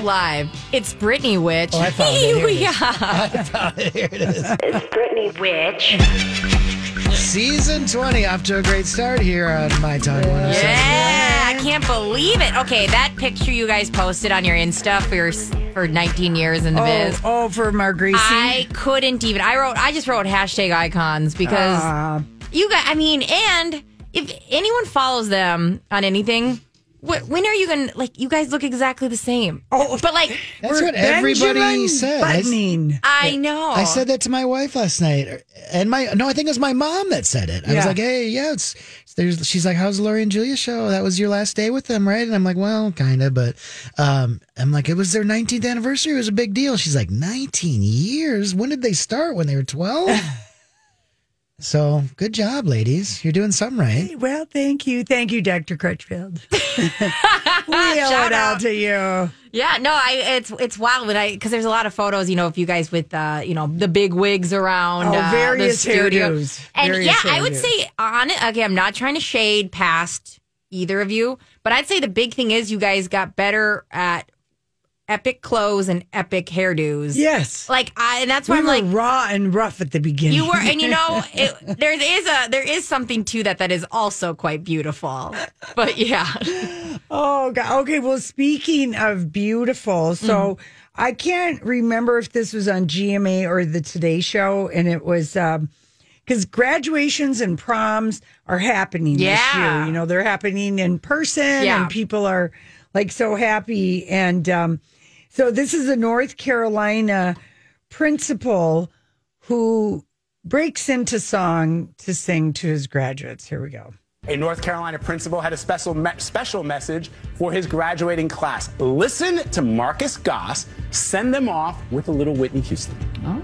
Live. It's Brittany Witch. Oh, I found it. Here it is. yeah. Here it is. It's Brittany Witch. Season 20 off to a great start here on My Talk 107. Yeah, I can't believe it. Okay, that picture you guys posted on your Insta for your, for 19 years in the biz. Oh, for Margracie. I couldn't even. I wrote. I just wrote hashtag icons because Uh, you guys. I mean, and if anyone follows them on anything, wh- when are you gonna like? You guys look exactly the same. Oh, but like, That's what everybody Benjamin said. I s- Buttoning. I know. I said that to my wife last night, and my no, I think it was my mom that said it. I was like, "Hey, yeah, it's there's." She's like, "How's the Lori and Julia show? That was your last day with them, right?" And I'm like, "Well, kind of, but um, I'm like, it was their 19th anniversary. It was a big deal." She's like, "19 years? When did they start? When they were 12?" so good job, ladies. You're doing something right. Well, thank you. Thank you, Dr. Crutchfield. we owe Shout it all out. to you. Yeah, no, I it's it's wild when I because there's a lot of photos, you know, of you guys with uh, you know, the big wigs around Oh, uh, various the studio. hairdos. And Various yeah, I would say on it again, I'm not trying to shade past either of you, but I'd say the big thing is you guys got better at epic clothes and epic hairdos. Yes. Like I and that's why we I'm like raw and rough at the beginning. you were and you know, it, there is a there is something to that that is also quite beautiful. But yeah. Oh, God. Okay. Well, speaking of beautiful, so Mm-hmm. I can't remember if this was on GMA or the Today Show, and it was um because graduations and proms are happening this Yeah. year. You know, they're happening in person, Yeah. and people are like so happy. And um, so this is a North Carolina principal who breaks into song to sing to his graduates. Here we go. A North Carolina principal had a special me- special message for his graduating class. Listen to Marcus Goss send them off with a little Whitney Houston. Oh.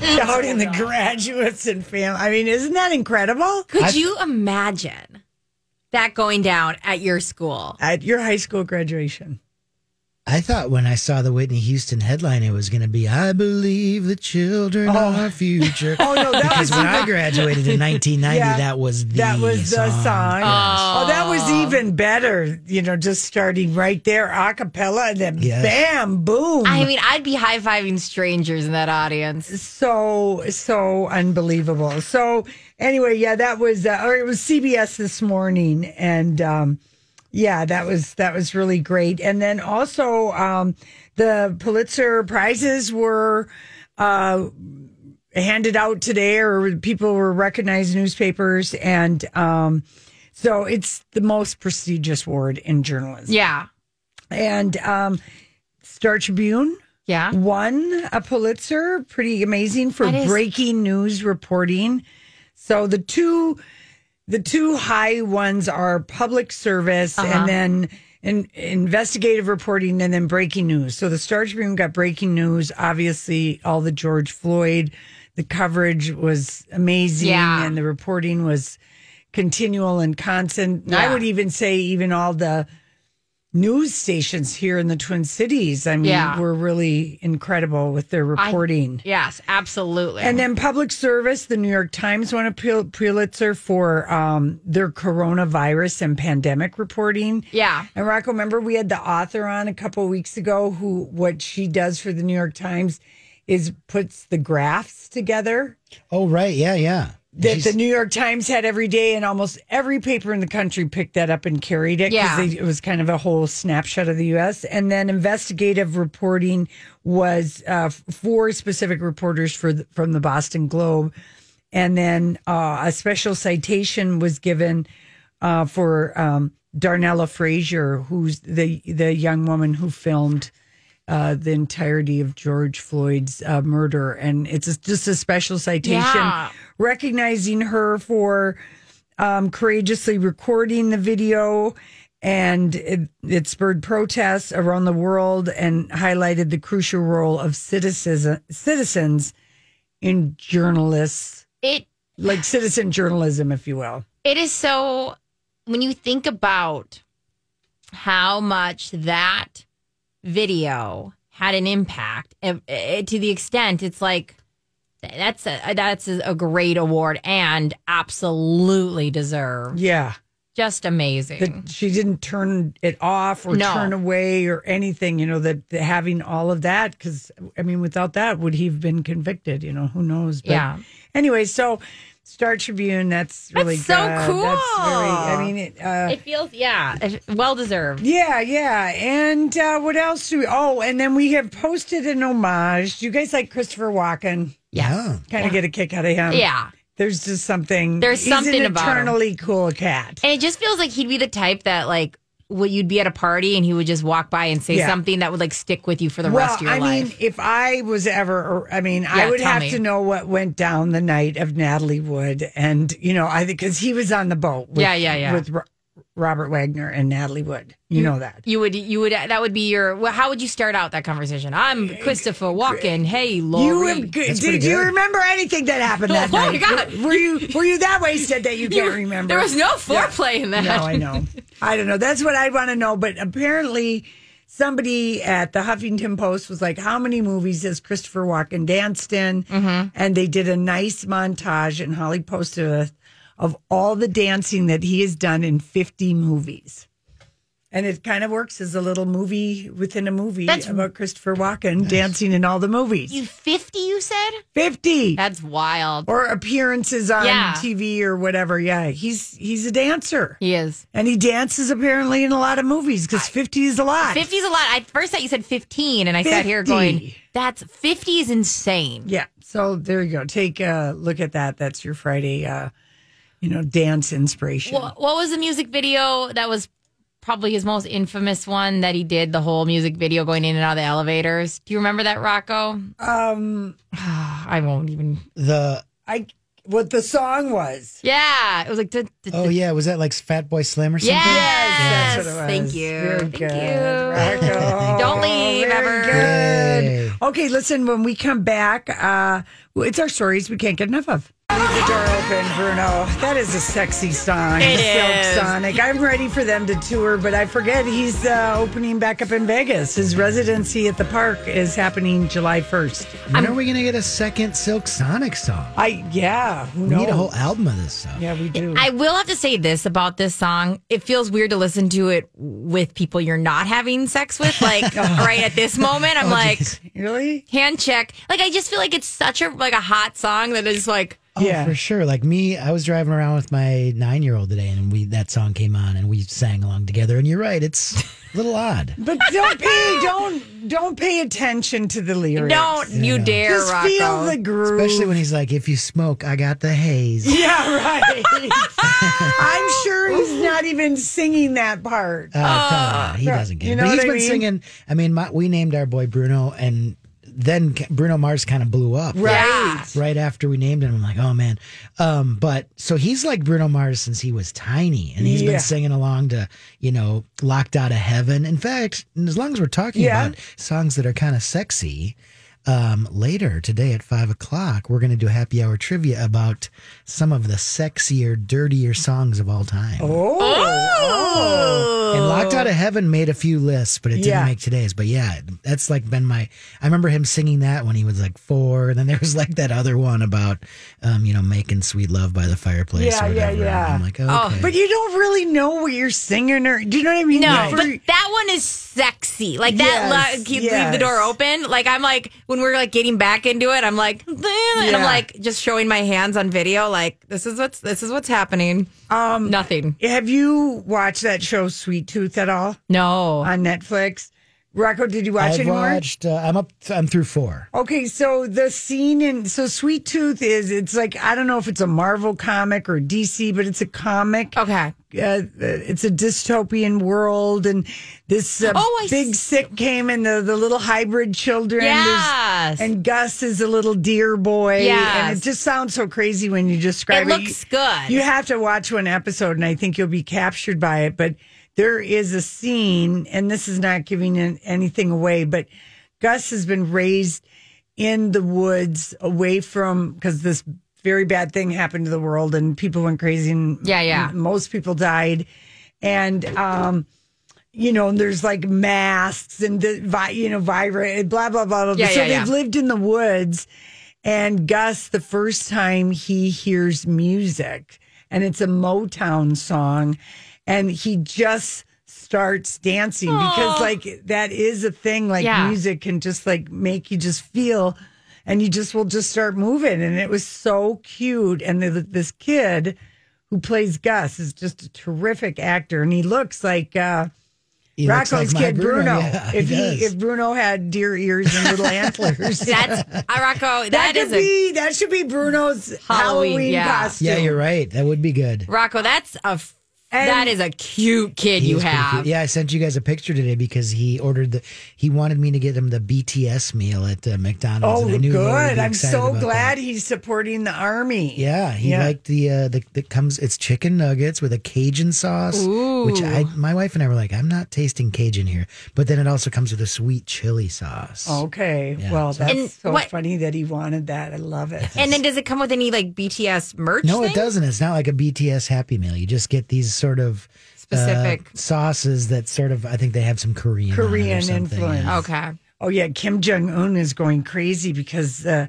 shouting the graduates and family. I mean, isn't that incredible? Could you imagine that going down at your school? At your high school graduation. I thought when I saw the Whitney Houston headline, it was going to be "I believe the children are our future." Oh, no, that because was when I graduated in 1990, Yeah, that was the that was the song. Oh, that was even better. You know, just starting right there, a cappella, and then Yes. bam, boom. I mean, I'd be high fiving strangers in that audience. so so unbelievable. So anyway, yeah, that was uh, or it was CBS this morning, and um, yeah, that was that was really great. And then also um, the Pulitzer prizes were. Uh, handed out today or people were recognized newspapers and um so it's the most prestigious award in journalism Yeah. and um star tribune Yeah. won a Pulitzer. Pretty amazing for is- breaking news reporting. So the two, the two high ones are public service Uh-huh. and then in, investigative reporting and then breaking news. So the Star Tribune got breaking news. Obviously, all the George Floyd, the coverage was amazing Yeah. and the reporting was continual and constant. And I would even say even all the news stations here in the Twin Cities. I mean, Yeah. were really incredible with their I- reporting. yes, absolutely. and then public service, the New York Times won a Pul- Pulitzer for um, their coronavirus and pandemic reporting. yeah. And Rocco, remember we had the author on a couple of weeks ago who what she does for the New York Times is puts the graphs together Oh, right. Yeah, yeah. That the New York Times had every day, and almost every paper in the country picked that up and carried it. Yeah. they- it was kind of a whole snapshot of the U.S. And then investigative reporting was uh, four specific reporters for the, from the Boston Globe, and then uh, a special citation was given uh, for um, Darnella Frazier, who's the the young woman who filmed uh, the entirety of George Floyd's uh, murder, and it's just a special citation Yeah. recognizing her for um, courageously recording the video. And it, it spurred protests around the world and highlighted the crucial role of citizens citizens in journalists, It like citizen journalism, if you will. It is so when you think about how much that video had an impact eh, eh, to the extent it's like that's a that's a great award and absolutely deserved. Yeah. Just amazing. that she didn't turn it off or No. turn away or anything you know that, that having all of that because i mean without that would he have been convicted you know who knows but Yeah. anyway so star tribune that's really That's so good. cool. that's very i mean it, uh, it feels yeah, well deserved. yeah yeah and uh, what else do we oh and then we have posted an homage do you guys like christopher walken Yeah. kind of get a kick out of him Yeah. there's just something There's he's something an about him. eternally cool cat And it just feels like he'd be the type that like well, you'd be at a party and he would just walk by and say Yeah. something that would like stick with you for the rest of your I life. I mean, if I was ever, I mean, Yeah, I would have me. to know what went down the night of Natalie Wood, and you know, I think because he was on the boat. With, Yeah, yeah, yeah. With Robert Wagner and Natalie Wood, you know that. You would, you would, that would be your. Well, how would you start out that conversation? I'm eh, Christopher eh, Walken. Hey, Lori. You did you remember anything that happened that Oh my night? God. Were, were you were you that wasted that you You- can't remember? There was no foreplay in that. No, I know. I don't know. That's what I want to know. But apparently, somebody at the Huffington Post was like, "How many movies has Christopher Walken danced in?" Mm-hmm. And they did a nice montage, and Holly posted a, of all the dancing that he has done in fifty movies. And it kind of works as a little movie within a movie That's- about Christopher Walken dancing in all the movies. You 50, you said? 50 That's wild. or appearances on Yeah. TV or whatever. Yeah, he's he's a dancer. He is. And he dances apparently in a lot of movies because 50 is a lot. 50 is a lot. I first thought you said 15, and I sat here 50. going, that's 50 is insane. Yeah. So there you go. Take a look at that. That's your Friday, uh, you know, dance inspiration. What, what was the music video that was probably his most infamous one that he did the whole music video going in and out of the elevators? Do you remember that, Rocco? um, I won't even. The I what the song was. Yeah, it was like. duh, duh, oh duh. yeah, was that like Fatboy Slim or something? Yes, That's what it was. thank you, Very thank good, you. Rocco. Don't leave Very ever. good. Yay. Okay, listen. When we come back, uh, it's our stories we can't get enough of. Leave the door open, Bruno. That is a sexy song. It Silk is. Sonic. I'm ready for them to tour, but I forget he's uh, opening back up in Vegas. His residency at the park is happening July 1st. When are we gonna get a second Silk Sonic song? I yeah. Who We knows? need a whole album of this stuff. Yeah, we do. I will have to say this about this song. It feels weird to listen to it with people you're not having sex with. Like right at this moment, I'm like geez. Really? hand check. Like I just feel like it's such a like a hot song that is like Oh, Yeah. for sure. Like me, I was driving around with my nine year old today, and we that song came on, and we sang along together. And you're right, it's a little odd. But don't pay don't don't pay attention to the lyrics. don't you dare, just Rocco. feel the groove. Especially when he's like, "If you smoke, I got the haze." Yeah, right. I'm sure he's not even singing that part. Uh, probably not. he doesn't get you it. know But he's what I been mean? singing. I mean, my, we named our boy Bruno, and then Bruno Mars kind of blew up. right. Right after we named him, I'm like, oh man. Um, but so he's like Bruno Mars since he was tiny, and he's Yeah. been singing along to, you know, Locked Out of Heaven. In fact, as long as we're talking Yeah. about songs that are kind of sexy, um, later today at five o'clock, we're going to do happy hour trivia about some of the sexier, dirtier songs of all time. Oh. And Locked Out of Heaven made a few lists, but it didn't Yeah. make today's. But yeah, that's like been my. I remember him singing that when he was like four. And then there was like that other one about, um, you know, making sweet love by the fireplace. Yeah, or yeah, whatever. yeah. I'm like, okay. But you don't really know what you're singing or do you know what I mean? No, Like, but that one is sexy. Like that, Yes, like, keep leave the door yes. open. Like I'm like when we're like getting back into it, I'm like, and I'm Yeah. like just showing my hands on video. Like this is what's this is what's happening. Um, nothing. have you watched that show Sweet Tooth at all No. on Netflix? Rocco, did you watch I've any watched. Uh, I'm up. I'm through four. Okay, so the scene in so Sweet Tooth is it's like I don't know if it's a Marvel comic or DC, but it's a comic. Okay. Uh, it's a dystopian world, and this uh, Oh, big s- sick came, and the the little hybrid children. Yes. and Gus is a little deer boy. Yeah, and it just sounds so crazy when you describe It it. looks good. You have to watch one episode, and I think you'll be captured by it. But there is a scene, and this is not giving anything away, but Gus has been raised in the woods away from because this very bad thing happened to the world and people went crazy and Yeah, yeah. most people died and um you know and there's like masks and the vi- you know virus blah blah blah blah Yeah, so yeah, yeah. they've lived in the woods and gus the first time he hears music and it's a motown song and he just starts dancing because like that is a thing like Yeah. music can just like make you just feel and you just will just start moving and it was so cute and the, this kid who plays gus is just a terrific actor and he looks like uh He Rocco's like kid Bruno. Yeah, if he he, if Bruno had deer ears and little antlers, That's uh, Rocco. that, that could is a be that should be Bruno's Halloween, Halloween, yeah. costume. yeah, you're right. That would be good. Rocco. That's a f- And- that is a cute kid you have. cute. Yeah, I sent you guys a picture today because he ordered the. He wanted me to get him the BTS meal at uh, McDonald's. Oh, and I knew good! I'm so glad that. he's supporting the army. Yeah, he liked the uh the that comes. It's chicken nuggets with a Cajun sauce, which I my wife and I were like, I'm not tasting Cajun here, but then it also comes with a sweet chili sauce. Okay, Yeah, well, that's And so what- funny that he wanted that. I love it. And then does it come with any like BTS merch? No, it doesn't. It's not like a BTS Happy Meal. You just get these sort of uh, Specific. sauces that sort of. I think they have some Korean on it or Korean influence. Okay. Oh yeah, Kim Jong Un is going crazy because uh,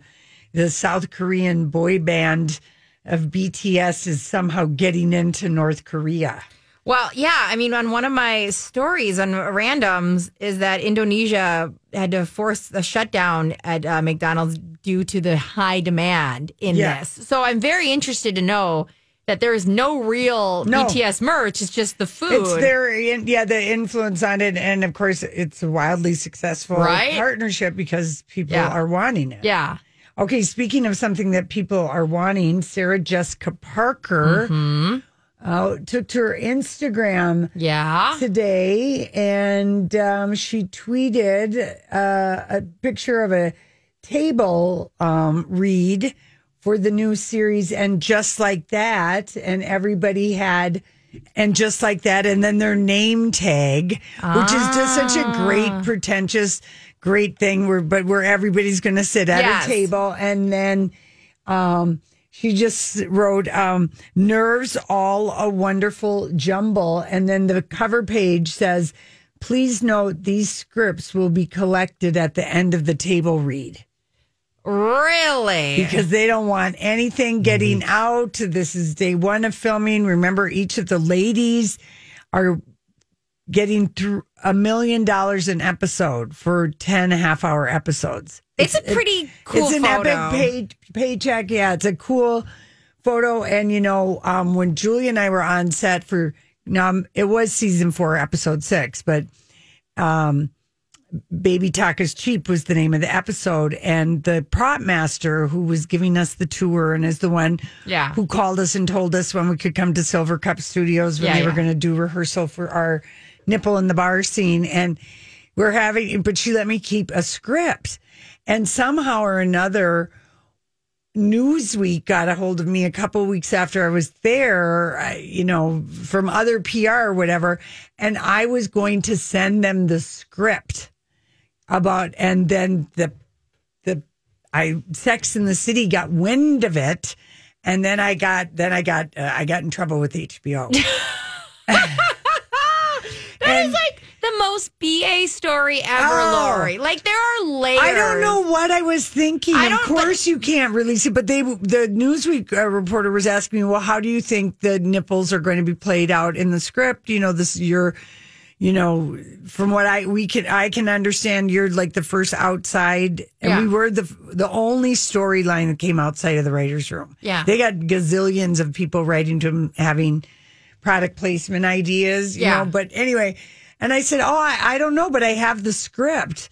the South Korean boy band of BTS is somehow getting into North Korea. Well, yeah. I mean, on one of my stories on randoms is that Indonesia had to force a shutdown at uh, McDonald's due to the high demand in Yeah. this. So I'm very interested to know that there is no real No. BTS merch. It's just the food. It's their yeah the influence on it, and of course it's a wildly successful Right? partnership because people Yeah. are wanting it. Yeah. Okay, speaking of something that people are wanting, Sarah Jessica Parker Mm-hmm. uh, took to her Instagram Yeah. today and um, she tweeted uh, a picture of a table um, read for the new series and just like that and everybody had and just like that and then their name tag which is just such a great pretentious great thing where but where everybody's going to sit at Yes. a table and then um she just wrote um nerves all a wonderful jumble and then the cover page says please note these scripts will be collected at the end of the table read Really? because they don't want anything getting out. This is day one of filming. Remember, each of the ladies are getting through a million dollars an episode for 10 half hour episodes. It's a pretty cool It's an photo. epic pay, paycheck. Yeah, it's a cool photo. And, you know, um, when Julie and I were on set for, um, it was season four, episode six, but um, Baby Talk is Cheap was the name of the episode. And the prop master who was giving us the tour and is the one Yeah. who called us and told us when we could come to Silvercup Studios when Yeah, they were going to do rehearsal for our nipple in the bar scene. And we're having, but she let me keep a script. And somehow or another, Newsweek got a hold of me a couple weeks after I was there, uh, you know, from other PR or whatever. And I was going to send them the script about, and then the, the, I, Sex in the City got wind of it. And then I got, then I got, uh, I got in trouble with HBO. That is like the most BA story ever, Oh. Lori. Like there are layers. I don't know what I was thinking. Of don't- but- course, you can't release it, but they, the Newsweek uh, reporter was asking me, well, how do you think the nipples are going to be played out in the script? You know, this you're, you know, from what I we can I can understand, you're like the first outside, and Yeah. we were the the only storyline that came outside of the writers' room. Yeah. they got gazillions of people writing to them having product placement ideas, you Yeah. know. But anyway, And I said, Oh, I, I don't know, but I have the script.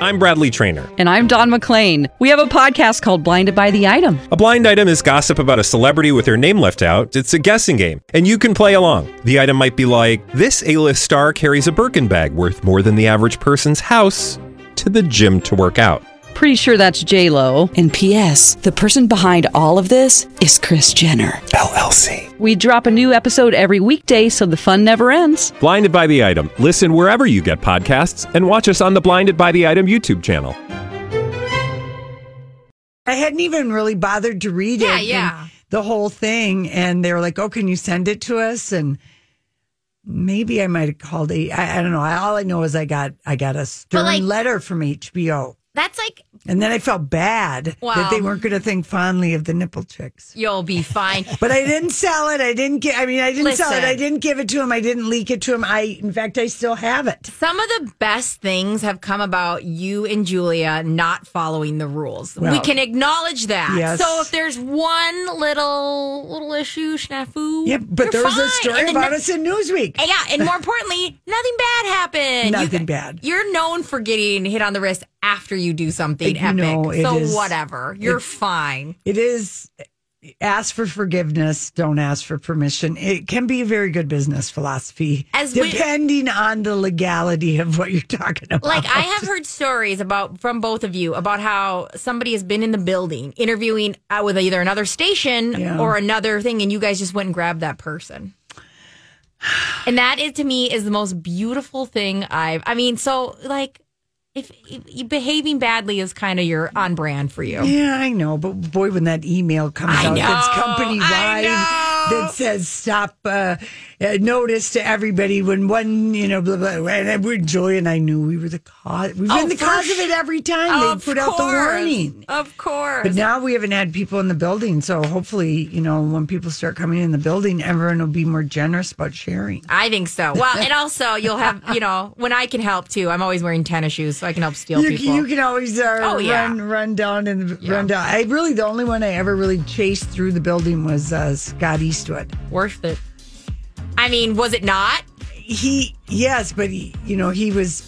I'm Bradley Trainer. And I'm Don McClain. We have a podcast called Blinded by the Item. A blind item is gossip about a celebrity with their name left out. It's a guessing game, and you can play along. The item might be like this: A-list star carries a Birkin bag worth more than the average person's house to the gym to work out. Pretty sure that's J Lo. And P.S. The person behind all of this is Kris Jenner. LLC. We drop a new episode every weekday, so the fun never ends. Blinded by the item. Listen wherever you get podcasts, and watch us on the Blinded by the Item YouTube channel. I hadn't even really bothered to read Yeah, it. yeah. and The whole thing. And they were like, oh, can you send it to us? And maybe I might have called a, I, I don't know. All I know is I got, I got a stern like- letter from HBO. That's like And then I felt bad that they weren't going to think fondly of the nipple chicks. you'll be fine. But I didn't sell it. I didn't get. I mean, I didn't sell it. I didn't give it to him. I didn't leak it to him. I, in fact, I still have it. Some of the best things have come about you and Julia not following the rules. we can acknowledge that. yes. So if there's one little little issue, snafu, Yeah, but there was a story And about ne- us in Newsweek. And yeah, and more importantly, nothing bad happened. Nothing you, bad. You're known for getting hit on the wrist after you do something You epic. know, so is- whatever, you're fine. It is ask for forgiveness, don't ask for permission. It can be a very good business philosophy, As we- depending on the legality of what you're talking about. Like I have heard stories about from both of you about how somebody has been in the building interviewing uh, with either another station Yeah. or another thing, and you guys just went and grabbed that person. And that is to me is the most beautiful thing I've. I mean, so like, if, if behaving badly is kind of your on brand for you. Yeah, I know, but boy, when that email comes I out that's know, company wide. That says stop uh, uh, notice to everybody when one, you know, blah blah, and we're Joy and I knew we were the cause. We've Oh, been the cause of it every time they put out the warning. Of course. But now we haven't had people in the building, so hopefully, you know, when people start coming in the building, everyone will be more generous about sharing. I think so. Well, and also you'll have, you know, when I can help too. I'm always wearing tennis shoes, so I can help steal You, people. you can always uh, Oh, yeah. run run down and Yeah. run down. I really the only one I ever really chased through the building was uh, Scott Eastwood. Worth it. I mean, was it not? He yes, but he, you know he was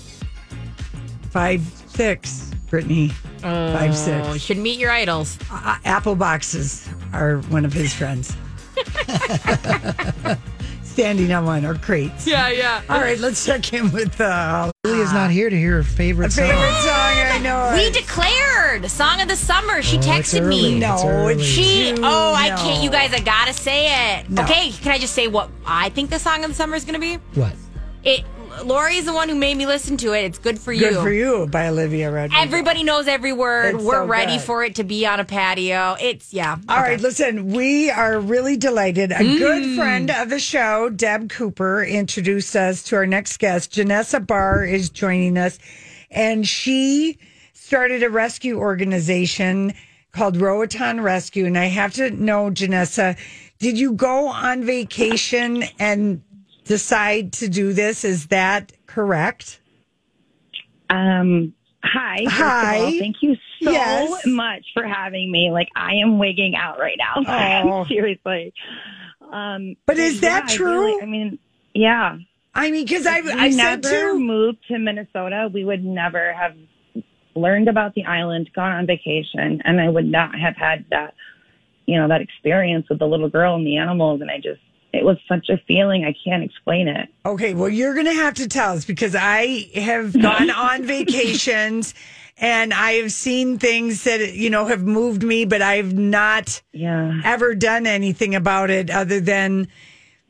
five six. Brittany five Oh, six. should meet your idols. Uh, apple boxes are one of his friends. Standing on one or crates. Yeah, yeah. All right, let's check in with uh, Julia's not here to hear her favorite song. favorite song. I know. We it. declared song of the summer. She Oh, it's texted early. me. It's No, early. She, too- oh, I no. can't. You guys, I gotta say it. No. Okay, can I just say what I think the song of the summer is gonna be? What? It. Lori is the one who made me listen to it. It's good for you. Good for you by Olivia Rodrigo. Everybody knows every word. It's We're so ready good. for it to be on a patio. It's yeah. All right, listen, we are really delighted. A good mm. friend of the show, Deb Cooper, introduced us to our next guest. Janessa Barr is joining us, and she started a rescue organization called Roatan Rescue. And I have to know, Janessa, did you go on vacation and decide to do this? Is that correct? Um, hi. Hi. all, thank you so Yes. much for having me. Like I am wigging out right now. Oh. Seriously. Um, But is that yeah, I true? really- I mean, yeah. I mean, because I, I said never to. moved to Minnesota, we would never have learned about the island, gone on vacation, and I would not have had that, you know, that experience with the little girl and the animals. And I just, it was such a feeling. I can't explain it. Okay, well, you're going to have to tell us because I have gone on vacations and I have seen things that, you know, have moved me, but I've not Yeah. ever done anything about it other than,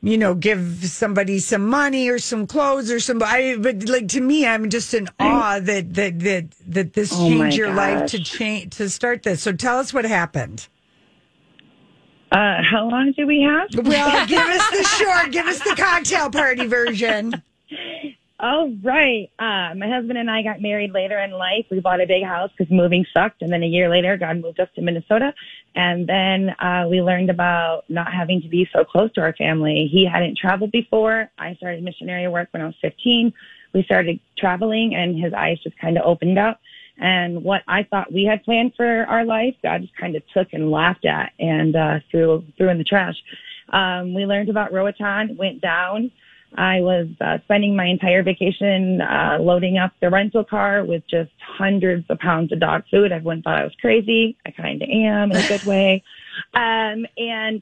you know, give somebody some money or some clothes or some. I, but like to me, I'm just in awe that that that that this Oh, changed your life to change to start this. So tell us what happened. Uh, how long do we have? Well, give us the short, give us the cocktail party version. Oh, right. Uh, my husband and I got married later in life. We bought a big house because moving sucked. And then a year later, God moved us to Minnesota. And then uh, we learned about not having to be so close to our family. He hadn't traveled before. I started missionary work when I was 15. We started traveling and his eyes just kind of opened up. And what I thought we had planned for our life, God just kind of took and laughed at and uh, threw threw in the trash. Um, we learned about Roatan, went down. I was uh, spending my entire vacation uh, loading up the rental car with just hundreds of pounds of dog food. Everyone thought I was crazy. I kind of am in a good way. Um, and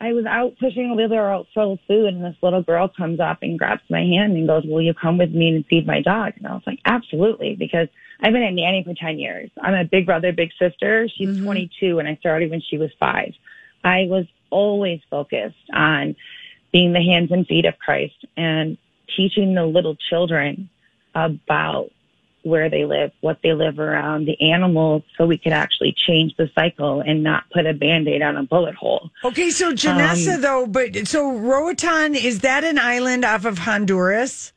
I was out pushing a wheelbarrow full of food, and this little girl comes up and grabs my hand and goes, "Will you come with me and feed my dog?" And I was like, "Absolutely," because I've been a nanny for ten years. I'm a big brother, big sister. She's mm-hmm. 22, and I started when she was five. I was always focused on being the hands and feet of Christ and teaching the little children about where they live, what they live around, the animals, so we could actually change the cycle and not put a band-aid on a bullet hole. Okay, so Janessa, Um, though, but so Roatan, is that an island off of Honduras?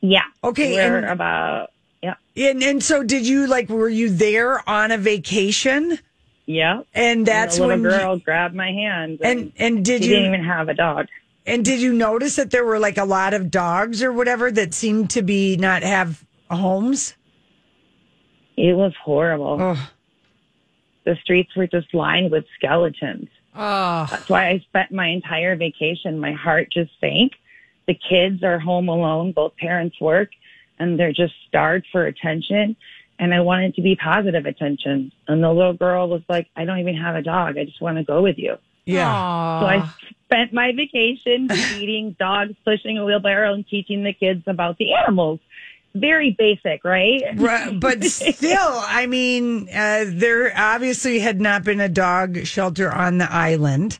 Yeah. Okay, We're and- about yeah. And and so did you like were you there on a vacation? Yeah. And that's the when you- girl grabbed my hand. And and did she you didn't even have a dog? And did you notice that there were like a lot of dogs or whatever that seemed to be not have homes? It was horrible. Oh. The streets were just lined with skeletons. Oh. That's why I spent my entire vacation. My heart just sank. The kids are home alone. Both parents work and they're just starved for attention. And I wanted to be positive attention. And the little girl was like, I don't even have a dog. I just want to go with you. Yeah. So I spent my vacation feeding dogs, pushing a wheelbarrow, and teaching the kids about the animals. Very basic, right? Right, but still, I mean, uh, there obviously had not been a dog shelter on the island.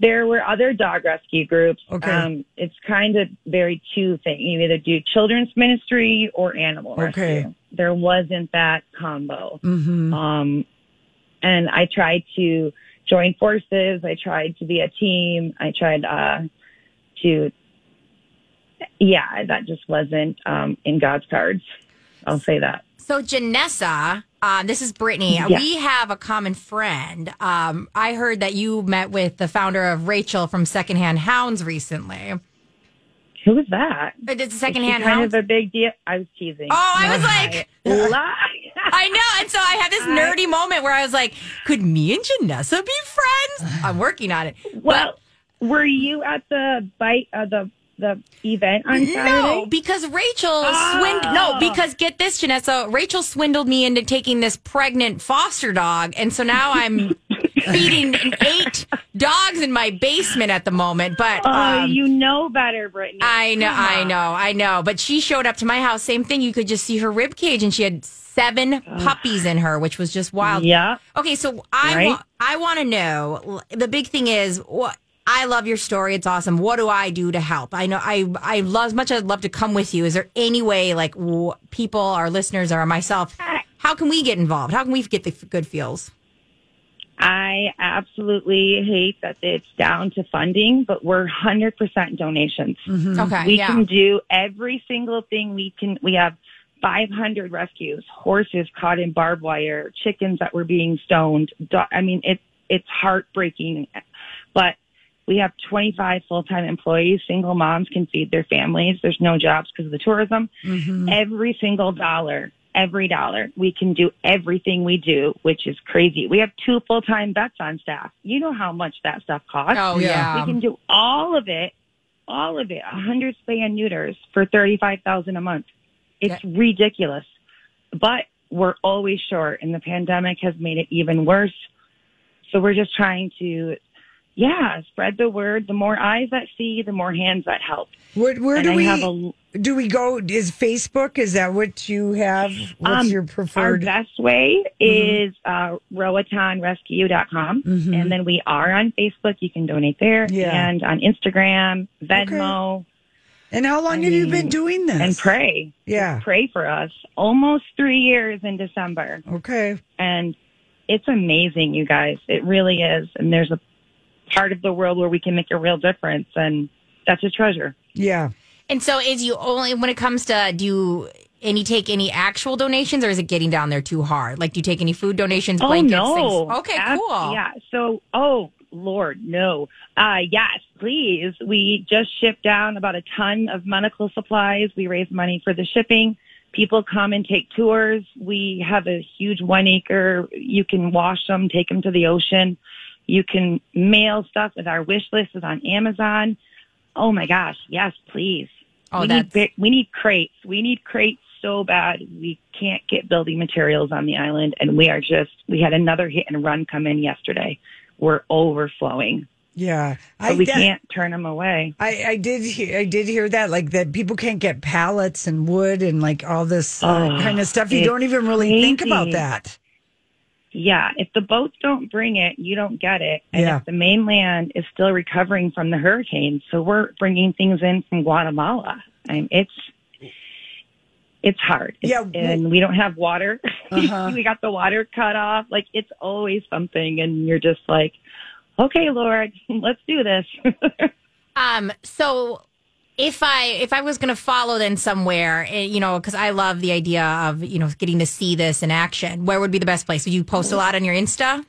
There were other dog rescue groups. Okay. Um, it's kind of very two things. You either do children's ministry or animal Okay. rescue. There wasn't that combo. Mm-hmm. Um, and I tried to join forces. I tried to be a team. I tried uh, to, yeah, that just wasn't um, in God's cards. I'll say that. So Janessa, uh, this is Brittany. Yeah. We have a common friend. Um, I heard that you met with the founder of Rachel from Secondhand Hounds recently. Who was that? It's a Is secondhand kind hounds. of a big deal. I was teasing. Oh, I was like, Lie. I know. And so I had this nerdy moment where I was like, could me and Janessa be friends? I'm working on it. Well, were you at the bite uh, the the event on Saturday? No, because Rachel swindled. No, because get this, Janessa. Rachel swindled me into taking this pregnant foster dog, and so now I'm feeding eight dogs in my basement at the moment. But Oh, um, you know better, Brittany. I know, I know, I know. But she showed up to my house. Same thing. You could just see her rib cage, and she had seven puppies in her, which was just wild. Yeah. Okay, so I Right. wa- I want to know. The big thing is what. I love your story. It's awesome. What do I do to help? I know I I love as much. as I'd love to come with you. Is there any way, like w- people, our listeners, or myself, how can we get involved? How can we get the f- good feels? I absolutely hate that it's down to funding, but we're 100% donations. Mm-hmm. Okay, We yeah. can do every single thing we can. We have 500 rescues, horses caught in barbed wire, chickens that were being stoned. Do- I mean, it's, it's heartbreaking, but we have 25 full-time employees. Single moms can feed their families. There's no jobs because of the tourism. Mm-hmm. Every single dollar, every dollar, we can do everything we do, which is crazy. We have two full-time vets on staff. You know how much that stuff costs. Oh yeah. We can do all of it, all of it, a hundred spay and neuters for thirty-five thousand a month. It's ridiculous, but we're always short, and the pandemic has made it even worse. So we're just trying to, yeah, spread the word. The more eyes that see, the more hands that help. Where, where And do I we have a- do we go? Is Facebook? Is that what you have? What's Um, your preferred? Our best way is uh, roatanrescue.com. Mhm. And then we are on Facebook. You can donate there. Yeah. And on Instagram, Venmo. And how long I have you been doing this? And pray. Yeah. Pray for us. Almost three years in December. Okay. And it's amazing, you guys. It really is. And there's a part of the world where we can make a real difference. And that's a treasure. Yeah. And so, is you only when it comes to do you any take any actual donations, or is it getting down there too hard? Like, do you take any food donations, blankets, oh, no. things? Okay, Ab- cool. Yeah. So, oh Lord, no. Uh, yes, please. We just shipped down about a ton of medical supplies. We raise money for the shipping. People come and take tours. We have a huge one acre. You can wash them, take them to the ocean. You can mail stuff with our wish list is on Amazon. Oh my gosh. Yes, please. Oh, we that's- need we need crates. We need crates so bad. We can't get building materials on the island and we are just, we had another hit and run come in yesterday. We're overflowing. Yeah, So we that- can't turn them away. I, I did hear I did hear that like that people can't get pallets and wood and like all this uh, Oh, kind of stuff. You don't even really think about that. Yeah, if the boats don't bring it, you don't get it. And Yeah. if the mainland is still recovering from the hurricane, so we're bringing things in from Guatemala. I mean, it's it's hard. It's- Yeah, and we don't have water. Uh-huh. we got the water cut off. Like it's always something, and you're just like, okay, Lord, let's do this. Um, so if I if I was going to follow then somewhere, eh, you know, because I love the idea of you know getting to see this in action. Where would be the best place? Would you post a lot on your Insta?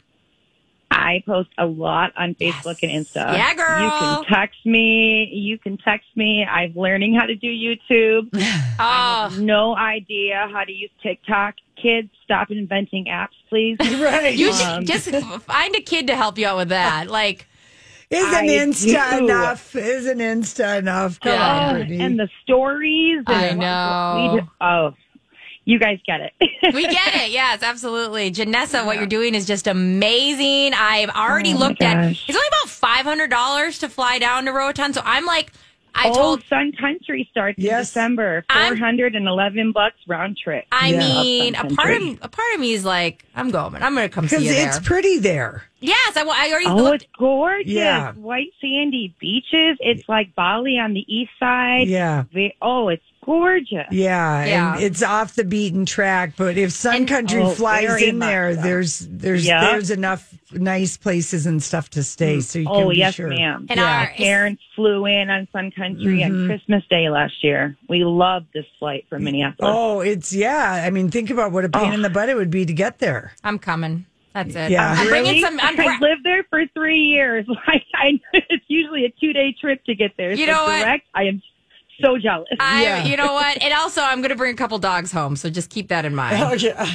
I post a lot on Facebook and Insta. Yeah, girl. You can text me. You can text me. I'm learning how to do YouTube. I Oh, have no idea how to use TikTok. Kids, stop inventing apps, please. Right. you Um, should just find a kid to help you out with that. Like, Isn't I Insta do. enough? Isn't Insta enough? Come Yeah. on, Brittany. and the stories. I and know. We do, oh, you guys get it. we get it. Yes, absolutely. Janessa, what you're doing is just amazing. I've already Oh, my looked at. It's only about five hundred dollars to fly down to Roatan. So I'm like, I Old told. Sun Country starts in December. Four hundred and eleven bucks round trip. I Yeah. mean, a part of a part of me is like, I'm going. I'm going to come see because you there. it's pretty there. yes, I, I already Oh, looked. it's gorgeous. Yeah. White sandy beaches. It's like Bali on the east side. Yeah. Ve- Oh, it's gorgeous. Yeah, Yeah. and it's off the beaten track. But if Sun And- Country Oh, flies in there, so. there's there's Yeah. there's enough nice places and stuff to stay. So you can Oh, be yes, sure. ma'am. And My our- parents flew in on Sun Country Mm-hmm. on Christmas Day last year. We loved this flight from Minneapolis. Oh, it's yeah. I mean, think about what a pain in the butt it would be to get there. I'm coming. That's it. Yeah. I'm bringing Really? some. I'm, I lived there for three years. Like I, it's usually a two day trip to get there. You so know what? direct, I am so jealous. I, Yeah. you know what? And also, I'm going to bring a couple dogs home, so just keep that in mind. Oh yeah.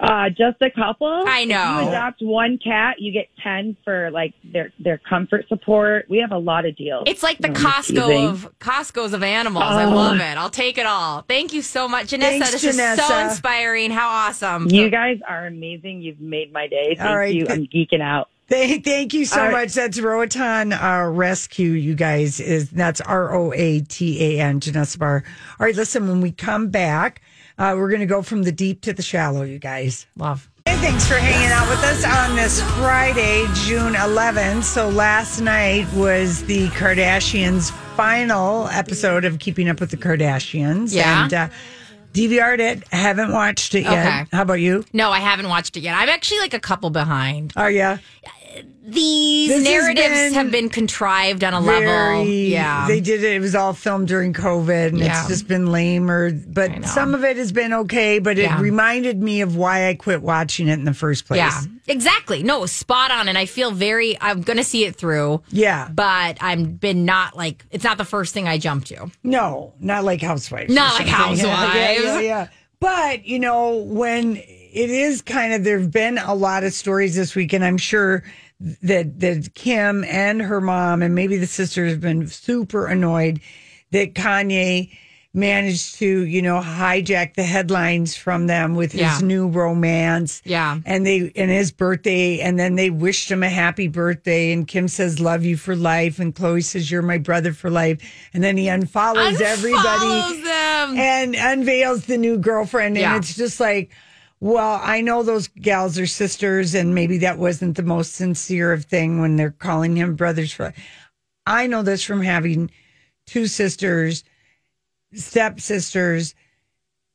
Uh, just a couple. I know. If you adopt one cat, you get ten for like their their comfort support. We have a lot of deals. It's like the No, Costco of Costco's of animals. I Oh. love it. I'll take it all. Thank you so much, Janessa. Thanks, this is so inspiring. How awesome! You guys are amazing. You've made my day. Thank All right. you. I'm geeking out. Thank, thank you so All right. much. That's Roatan uh, Rescue, you guys. Is that's R O A T A N, Janessa Bar. All right, listen. When we come back, uh, we're going to go from the deep to the shallow, you guys. Love. Hey, thanks for hanging out with us on this Friday, June 11th. So last night was the Kardashians' final episode of Keeping Up with the Kardashians. Yeah. And uh, DVR'd it. Haven't watched it yet. Okay. How about you? No, I haven't watched it yet. I'm actually like a couple behind. Are you? These This narratives been have been contrived on a level. Yeah. They did it. It was all filmed during COVID and Yeah. it's just been lame or, but some of it has been okay, but it Yeah. reminded me of why I quit watching it in the first place. Yeah, exactly. No, spot on. And I feel very, I'm going to see it through. Yeah. But I'm been not like, it's not the first thing I jump to. No, not like Housewives. Not like Housewives. Yeah, yeah, yeah. But, you know, when it is kind of, there have been a lot of stories this week, and I'm sure that, that Kim and her mom, and maybe the sister, have been super annoyed that Kanye managed to, you know, hijack the headlines from them with his Yeah. new romance. Yeah. And they, and his birthday, and then they wished him a happy birthday. And Kim says, Love you for life. And Khloé says, You're my brother for life. And then he unfollows everybody them. and unveils the new girlfriend. Yeah. And it's just like, well, I know those gals are sisters, and maybe that wasn't the most sincere of thing when they're calling him brothers. For I know this from having two sisters, stepsisters.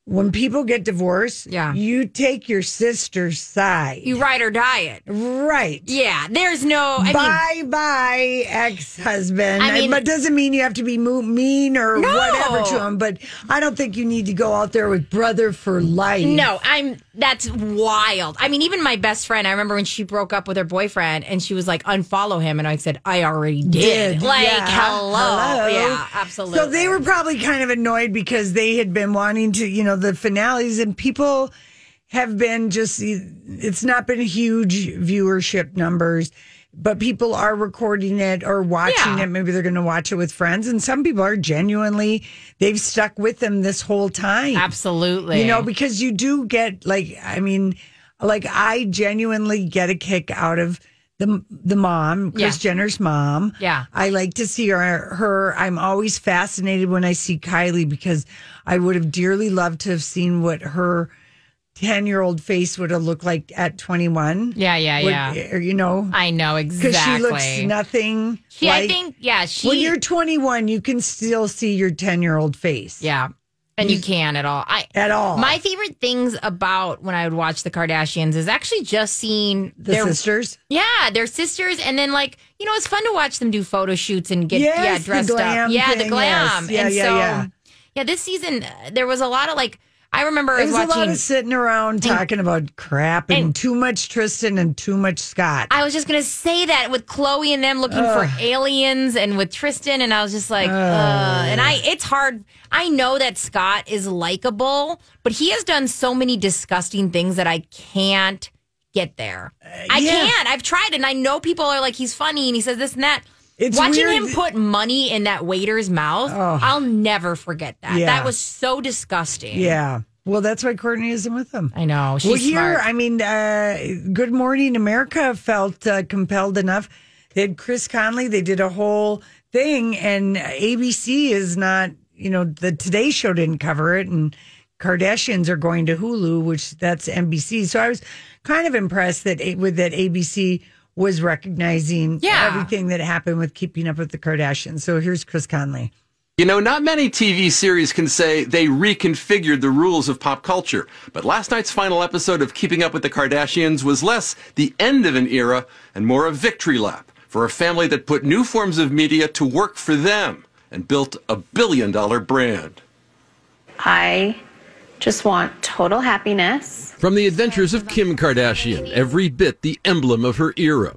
When people get divorced, Yeah. you take your sister's side. You ride or die it. right. Yeah, there's no. I mean, bye bye ex husband. I mean- but doesn't mean you have to be mean or No. whatever to him. But I don't think you need to go out there with brother for life. No, I'm that's wild. I mean, even my best friend, I remember when she broke up with her boyfriend and she was like, unfollow him. And I said, I already did. Did, Like, yeah. hello. Hello. Yeah, absolutely. So they were probably kind of annoyed because they had been wanting to, you know, the finales and people have been just, it's not been huge viewership numbers, but people are recording it or watching Yeah. it. Maybe they're going to watch it with friends. And some people are genuinely, they've stuck with them this whole time. Absolutely. You know, because you do get like, I mean, like I genuinely get a kick out of the the mom, Kris Yeah. Jenner's mom. Yeah. I like to see her. Her. I'm always fascinated when I see Kylie because I would have dearly loved to have seen what her ten year old face would have looked like at 21. Yeah, yeah, Would- yeah. or, you know, I know exactly. because she looks nothing. She, I think, yeah, she. when you're 21, you can still see your 10 year old face. Yeah. And you can at all. I At all. My favorite things about when I would watch the Kardashians is actually just seeing the their sisters. Yeah, they're sisters, and then like you know, it's fun to watch them do photo shoots and get Yes, yeah the dressed glam up. Yeah, the glam. yes. Yeah, and yeah, so yeah. yeah, this season uh, there was a lot of like I remember I It was, was a watching. lot of sitting around talking about crap and, and- too much Tristan and too much Scott. I was just gonna say that with Khloé and them looking for aliens, and with Tristan, and I was just like, uh, and I, it's hard. I know that Scott is likable, but he has done so many disgusting things that I can't get there. I yeah. can't. I've tried, and I know people are like, he's funny, and he says this and that. It's Watching weird him put money in that waiter's mouth, I'll never forget that. Yeah. That was so disgusting. yeah. Well, that's why Kourtney isn't with them. I know. She's well, here, smart. I mean, uh, Good Morning America felt uh, compelled enough. They had Chris Connelly. They did a whole thing, and ABC is not. You know, the Today Show didn't cover it, and Kardashians are going to Hulu, which that's NBC. So I was kind of impressed that with that ABC was recognizing Yeah. everything that happened with Keeping Up with the Kardashians. So here's Chris Connelly. You know, not many TV series can say they reconfigured the rules of pop culture. But last night's final episode of Keeping Up with the Kardashians was less the end of an era and more a victory lap for a family that put new forms of media to work for them and built a billion dollar brand. I just want total happiness. From the adventures of Kim Kardashian, every bit the emblem of her era.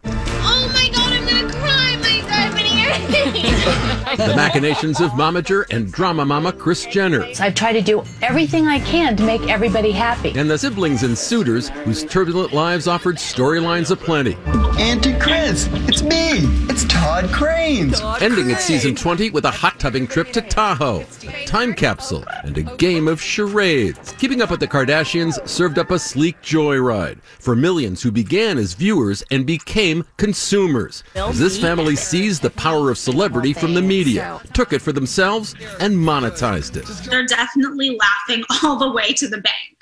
The machinations of momager and drama mama Kris Jenner. I've tried to do everything I can to make everybody happy. And the siblings and suitors whose turbulent lives offered storylines aplenty. Auntie Kris, it's me. It's Todd Cranes. Ending at season 20 with a hot tubbing trip to Tahoe, time capsule, and a game of charades. Keeping Up with the Kardashians served up a sleek joyride for millions who began as viewers and became consumers. As this family seized the power of celebrity from the media, took it for themselves, and monetized it. They're definitely laughing all the way to the bank.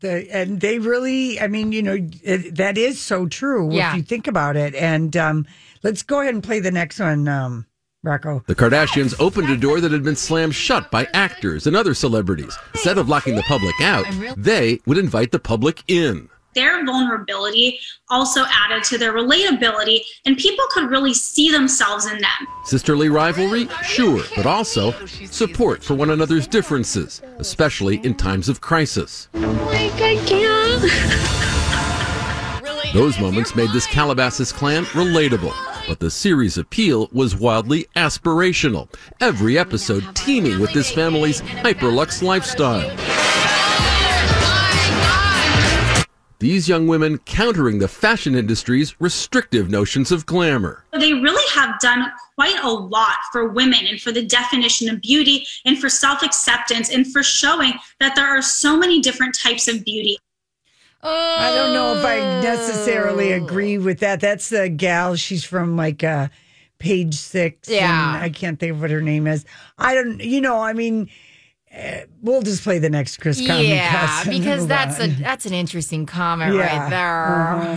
The, and they really, I mean, you know, it, that is so true Yeah. if you think about it. And um, let's go ahead and play the next one, um, Rocco. The Kardashians opened a door that had been slammed shut by actors and other celebrities. Instead of locking the public out, they would invite the public in. Their vulnerability also added to their relatability, and people could really see themselves in them. Sisterly rivalry? Sure, but also support for one another's differences, especially in times of crisis. Like, I can't. Those moments made this Calabasas clan relatable, but the series' appeal was wildly aspirational, every episode teeming with this family's hyperlux lifestyle. These young women countering the fashion industry's restrictive notions of glamour. They really have done quite a lot for women and for the definition of beauty and for self acceptance and for showing that there are so many different types of beauty. I don't know if I necessarily agree with that. That's the gal. She's from like uh, page six. Yeah. and I can't think of what her name is. I don't, you know, I mean, we'll just play the next Chris Connelly Yeah, cuss because move that's a that's an interesting comment Yeah, right there. uh-huh.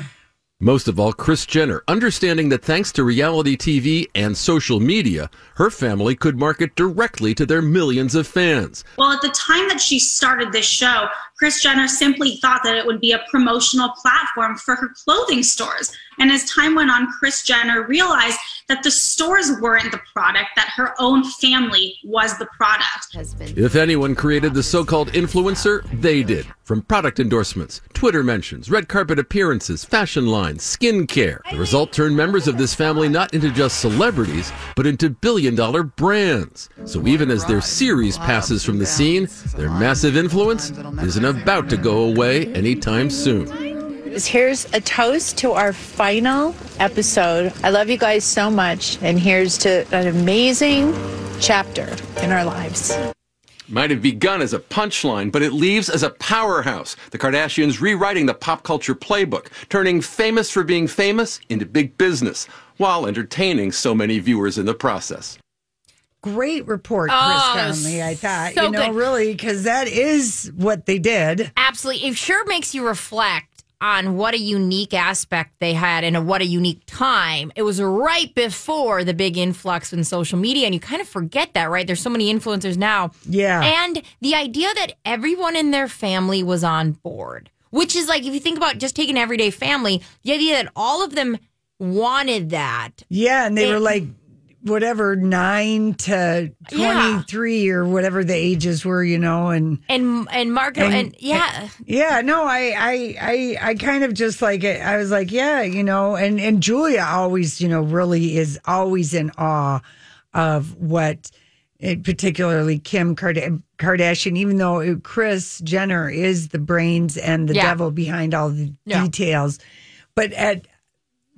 Most of all, Kris Jenner, understanding that thanks to reality TV and social media, her family could market directly to their millions of fans. Well, at the time that she started this show, Kris Jenner simply thought that it would be a promotional platform for her clothing stores. And as time went on, Kris Jenner realized that the stores weren't the product, that her own family was the product. If anyone created the so called influencer, they did. From product endorsements, Twitter mentions, red carpet appearances, fashion lines, skincare. The result turned members of this family not into just celebrities, but into billion dollar brands. So even as their series passes from the scene, their massive influence isn't about to go away anytime soon. Here's a toast to our final episode. I love you guys so much. And here's to an amazing chapter in our lives. Might have begun as a punchline, but it leaves as a powerhouse. The Kardashians rewriting the pop culture playbook, turning famous for being famous into big business, while entertaining so many viewers in the process. Great report, Chris Oh, Connelly. I thought, so you know, good. really, because that is what they did. Absolutely. It sure makes you reflect on what a unique aspect they had and what a unique time. It was right before the big influx in social media, and you kind of forget that, right? There's so many influencers now. Yeah. And the idea that everyone in their family was on board, which is like, if you think about just taking everyday family, the idea that all of them wanted that. Yeah, and they It- were like whatever nine to Yeah. twenty three or whatever the ages were, you know, and And and Marco and, And- yeah, yeah, no, I I I I kind of just like it. I was like, yeah, you know, and and Julia always, you know, really is always in awe of what. It, particularly Kim Kardashian, even though it- Kris Jenner is the brains and the Yeah. devil behind all the Yeah. details, but at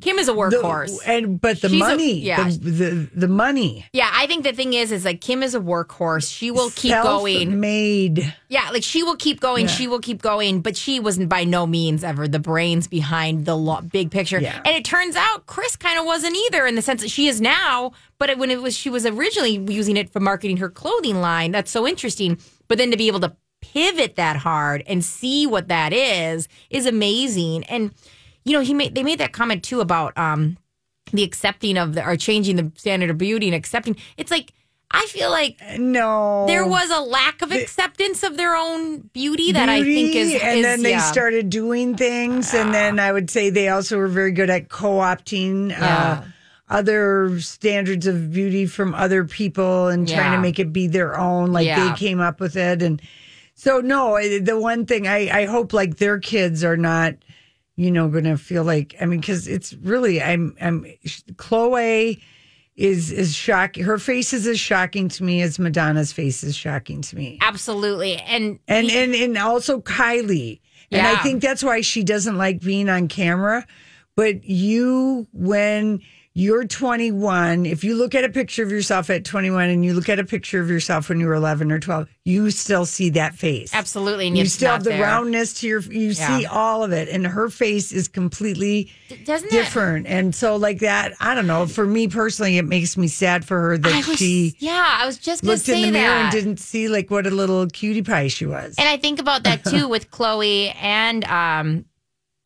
Kim is a workhorse. the, and but the She's a- money, yeah. the, the the money, Yeah, I think the thing is, is like Kim is a workhorse. She will keep going. Made. Yeah, like she will keep going. Yeah. She will keep going. But she wasn't by no means ever the brains behind the lo- big picture. Yeah. And it turns out Kris kind of wasn't either in the sense that she is now. But when it was, she was originally using it for marketing her clothing line. That's so interesting. But then to be able to pivot that hard and see what that is is amazing. And you know, he made they made that comment too about um the accepting of the or changing the standard of beauty and accepting. It's like I feel like no, there was a lack of acceptance of their own beauty that I think is, and is- then they yeah. started doing things, and then I would say they also were very good at co-opting Yeah. uh, other standards of beauty from other people and trying to make it be their own. Like Yeah. they came up with it, and so no. The one thing I I hope like their kids are not. You know, going to feel like I mean, because it's really I'm I'm Khloé is is shocking. Her face is as shocking to me as Madonna's face is shocking to me absolutely and and and and also Kylie. And I think that's why she doesn't like being on camera. But you, when you're 21, if you look at a picture of yourself at 21 and you look at a picture of yourself when you were 11 or 12, you still see that face. absolutely and You still have the there. roundness to your, you Yeah. see all of it. And her face is completely doesn't different. And so, like that, I don't know. For me personally, it makes me sad for her that was, she yeah, I was just looked in the mirror and didn't see like what a little cutie pie she was. And I think about that too with Khloé and um,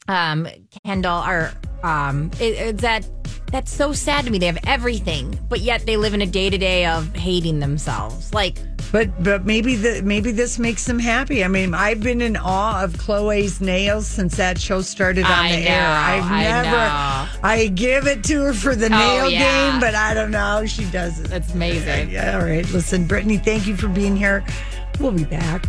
um, Kendall. Are um, it, it's that that's so sad to me. They have everything, but yet they live in a day to day of hating themselves. Like, But but maybe the maybe this makes them happy. I mean, I've been in awe of Khloé's nails since that show started on I the know, air. I've I never know. I give it to her for the Oh, nail yeah. game, but I don't know. She does it. That's amazing. Yeah, all right. Listen, Brittany, thank you for being here. We'll be back.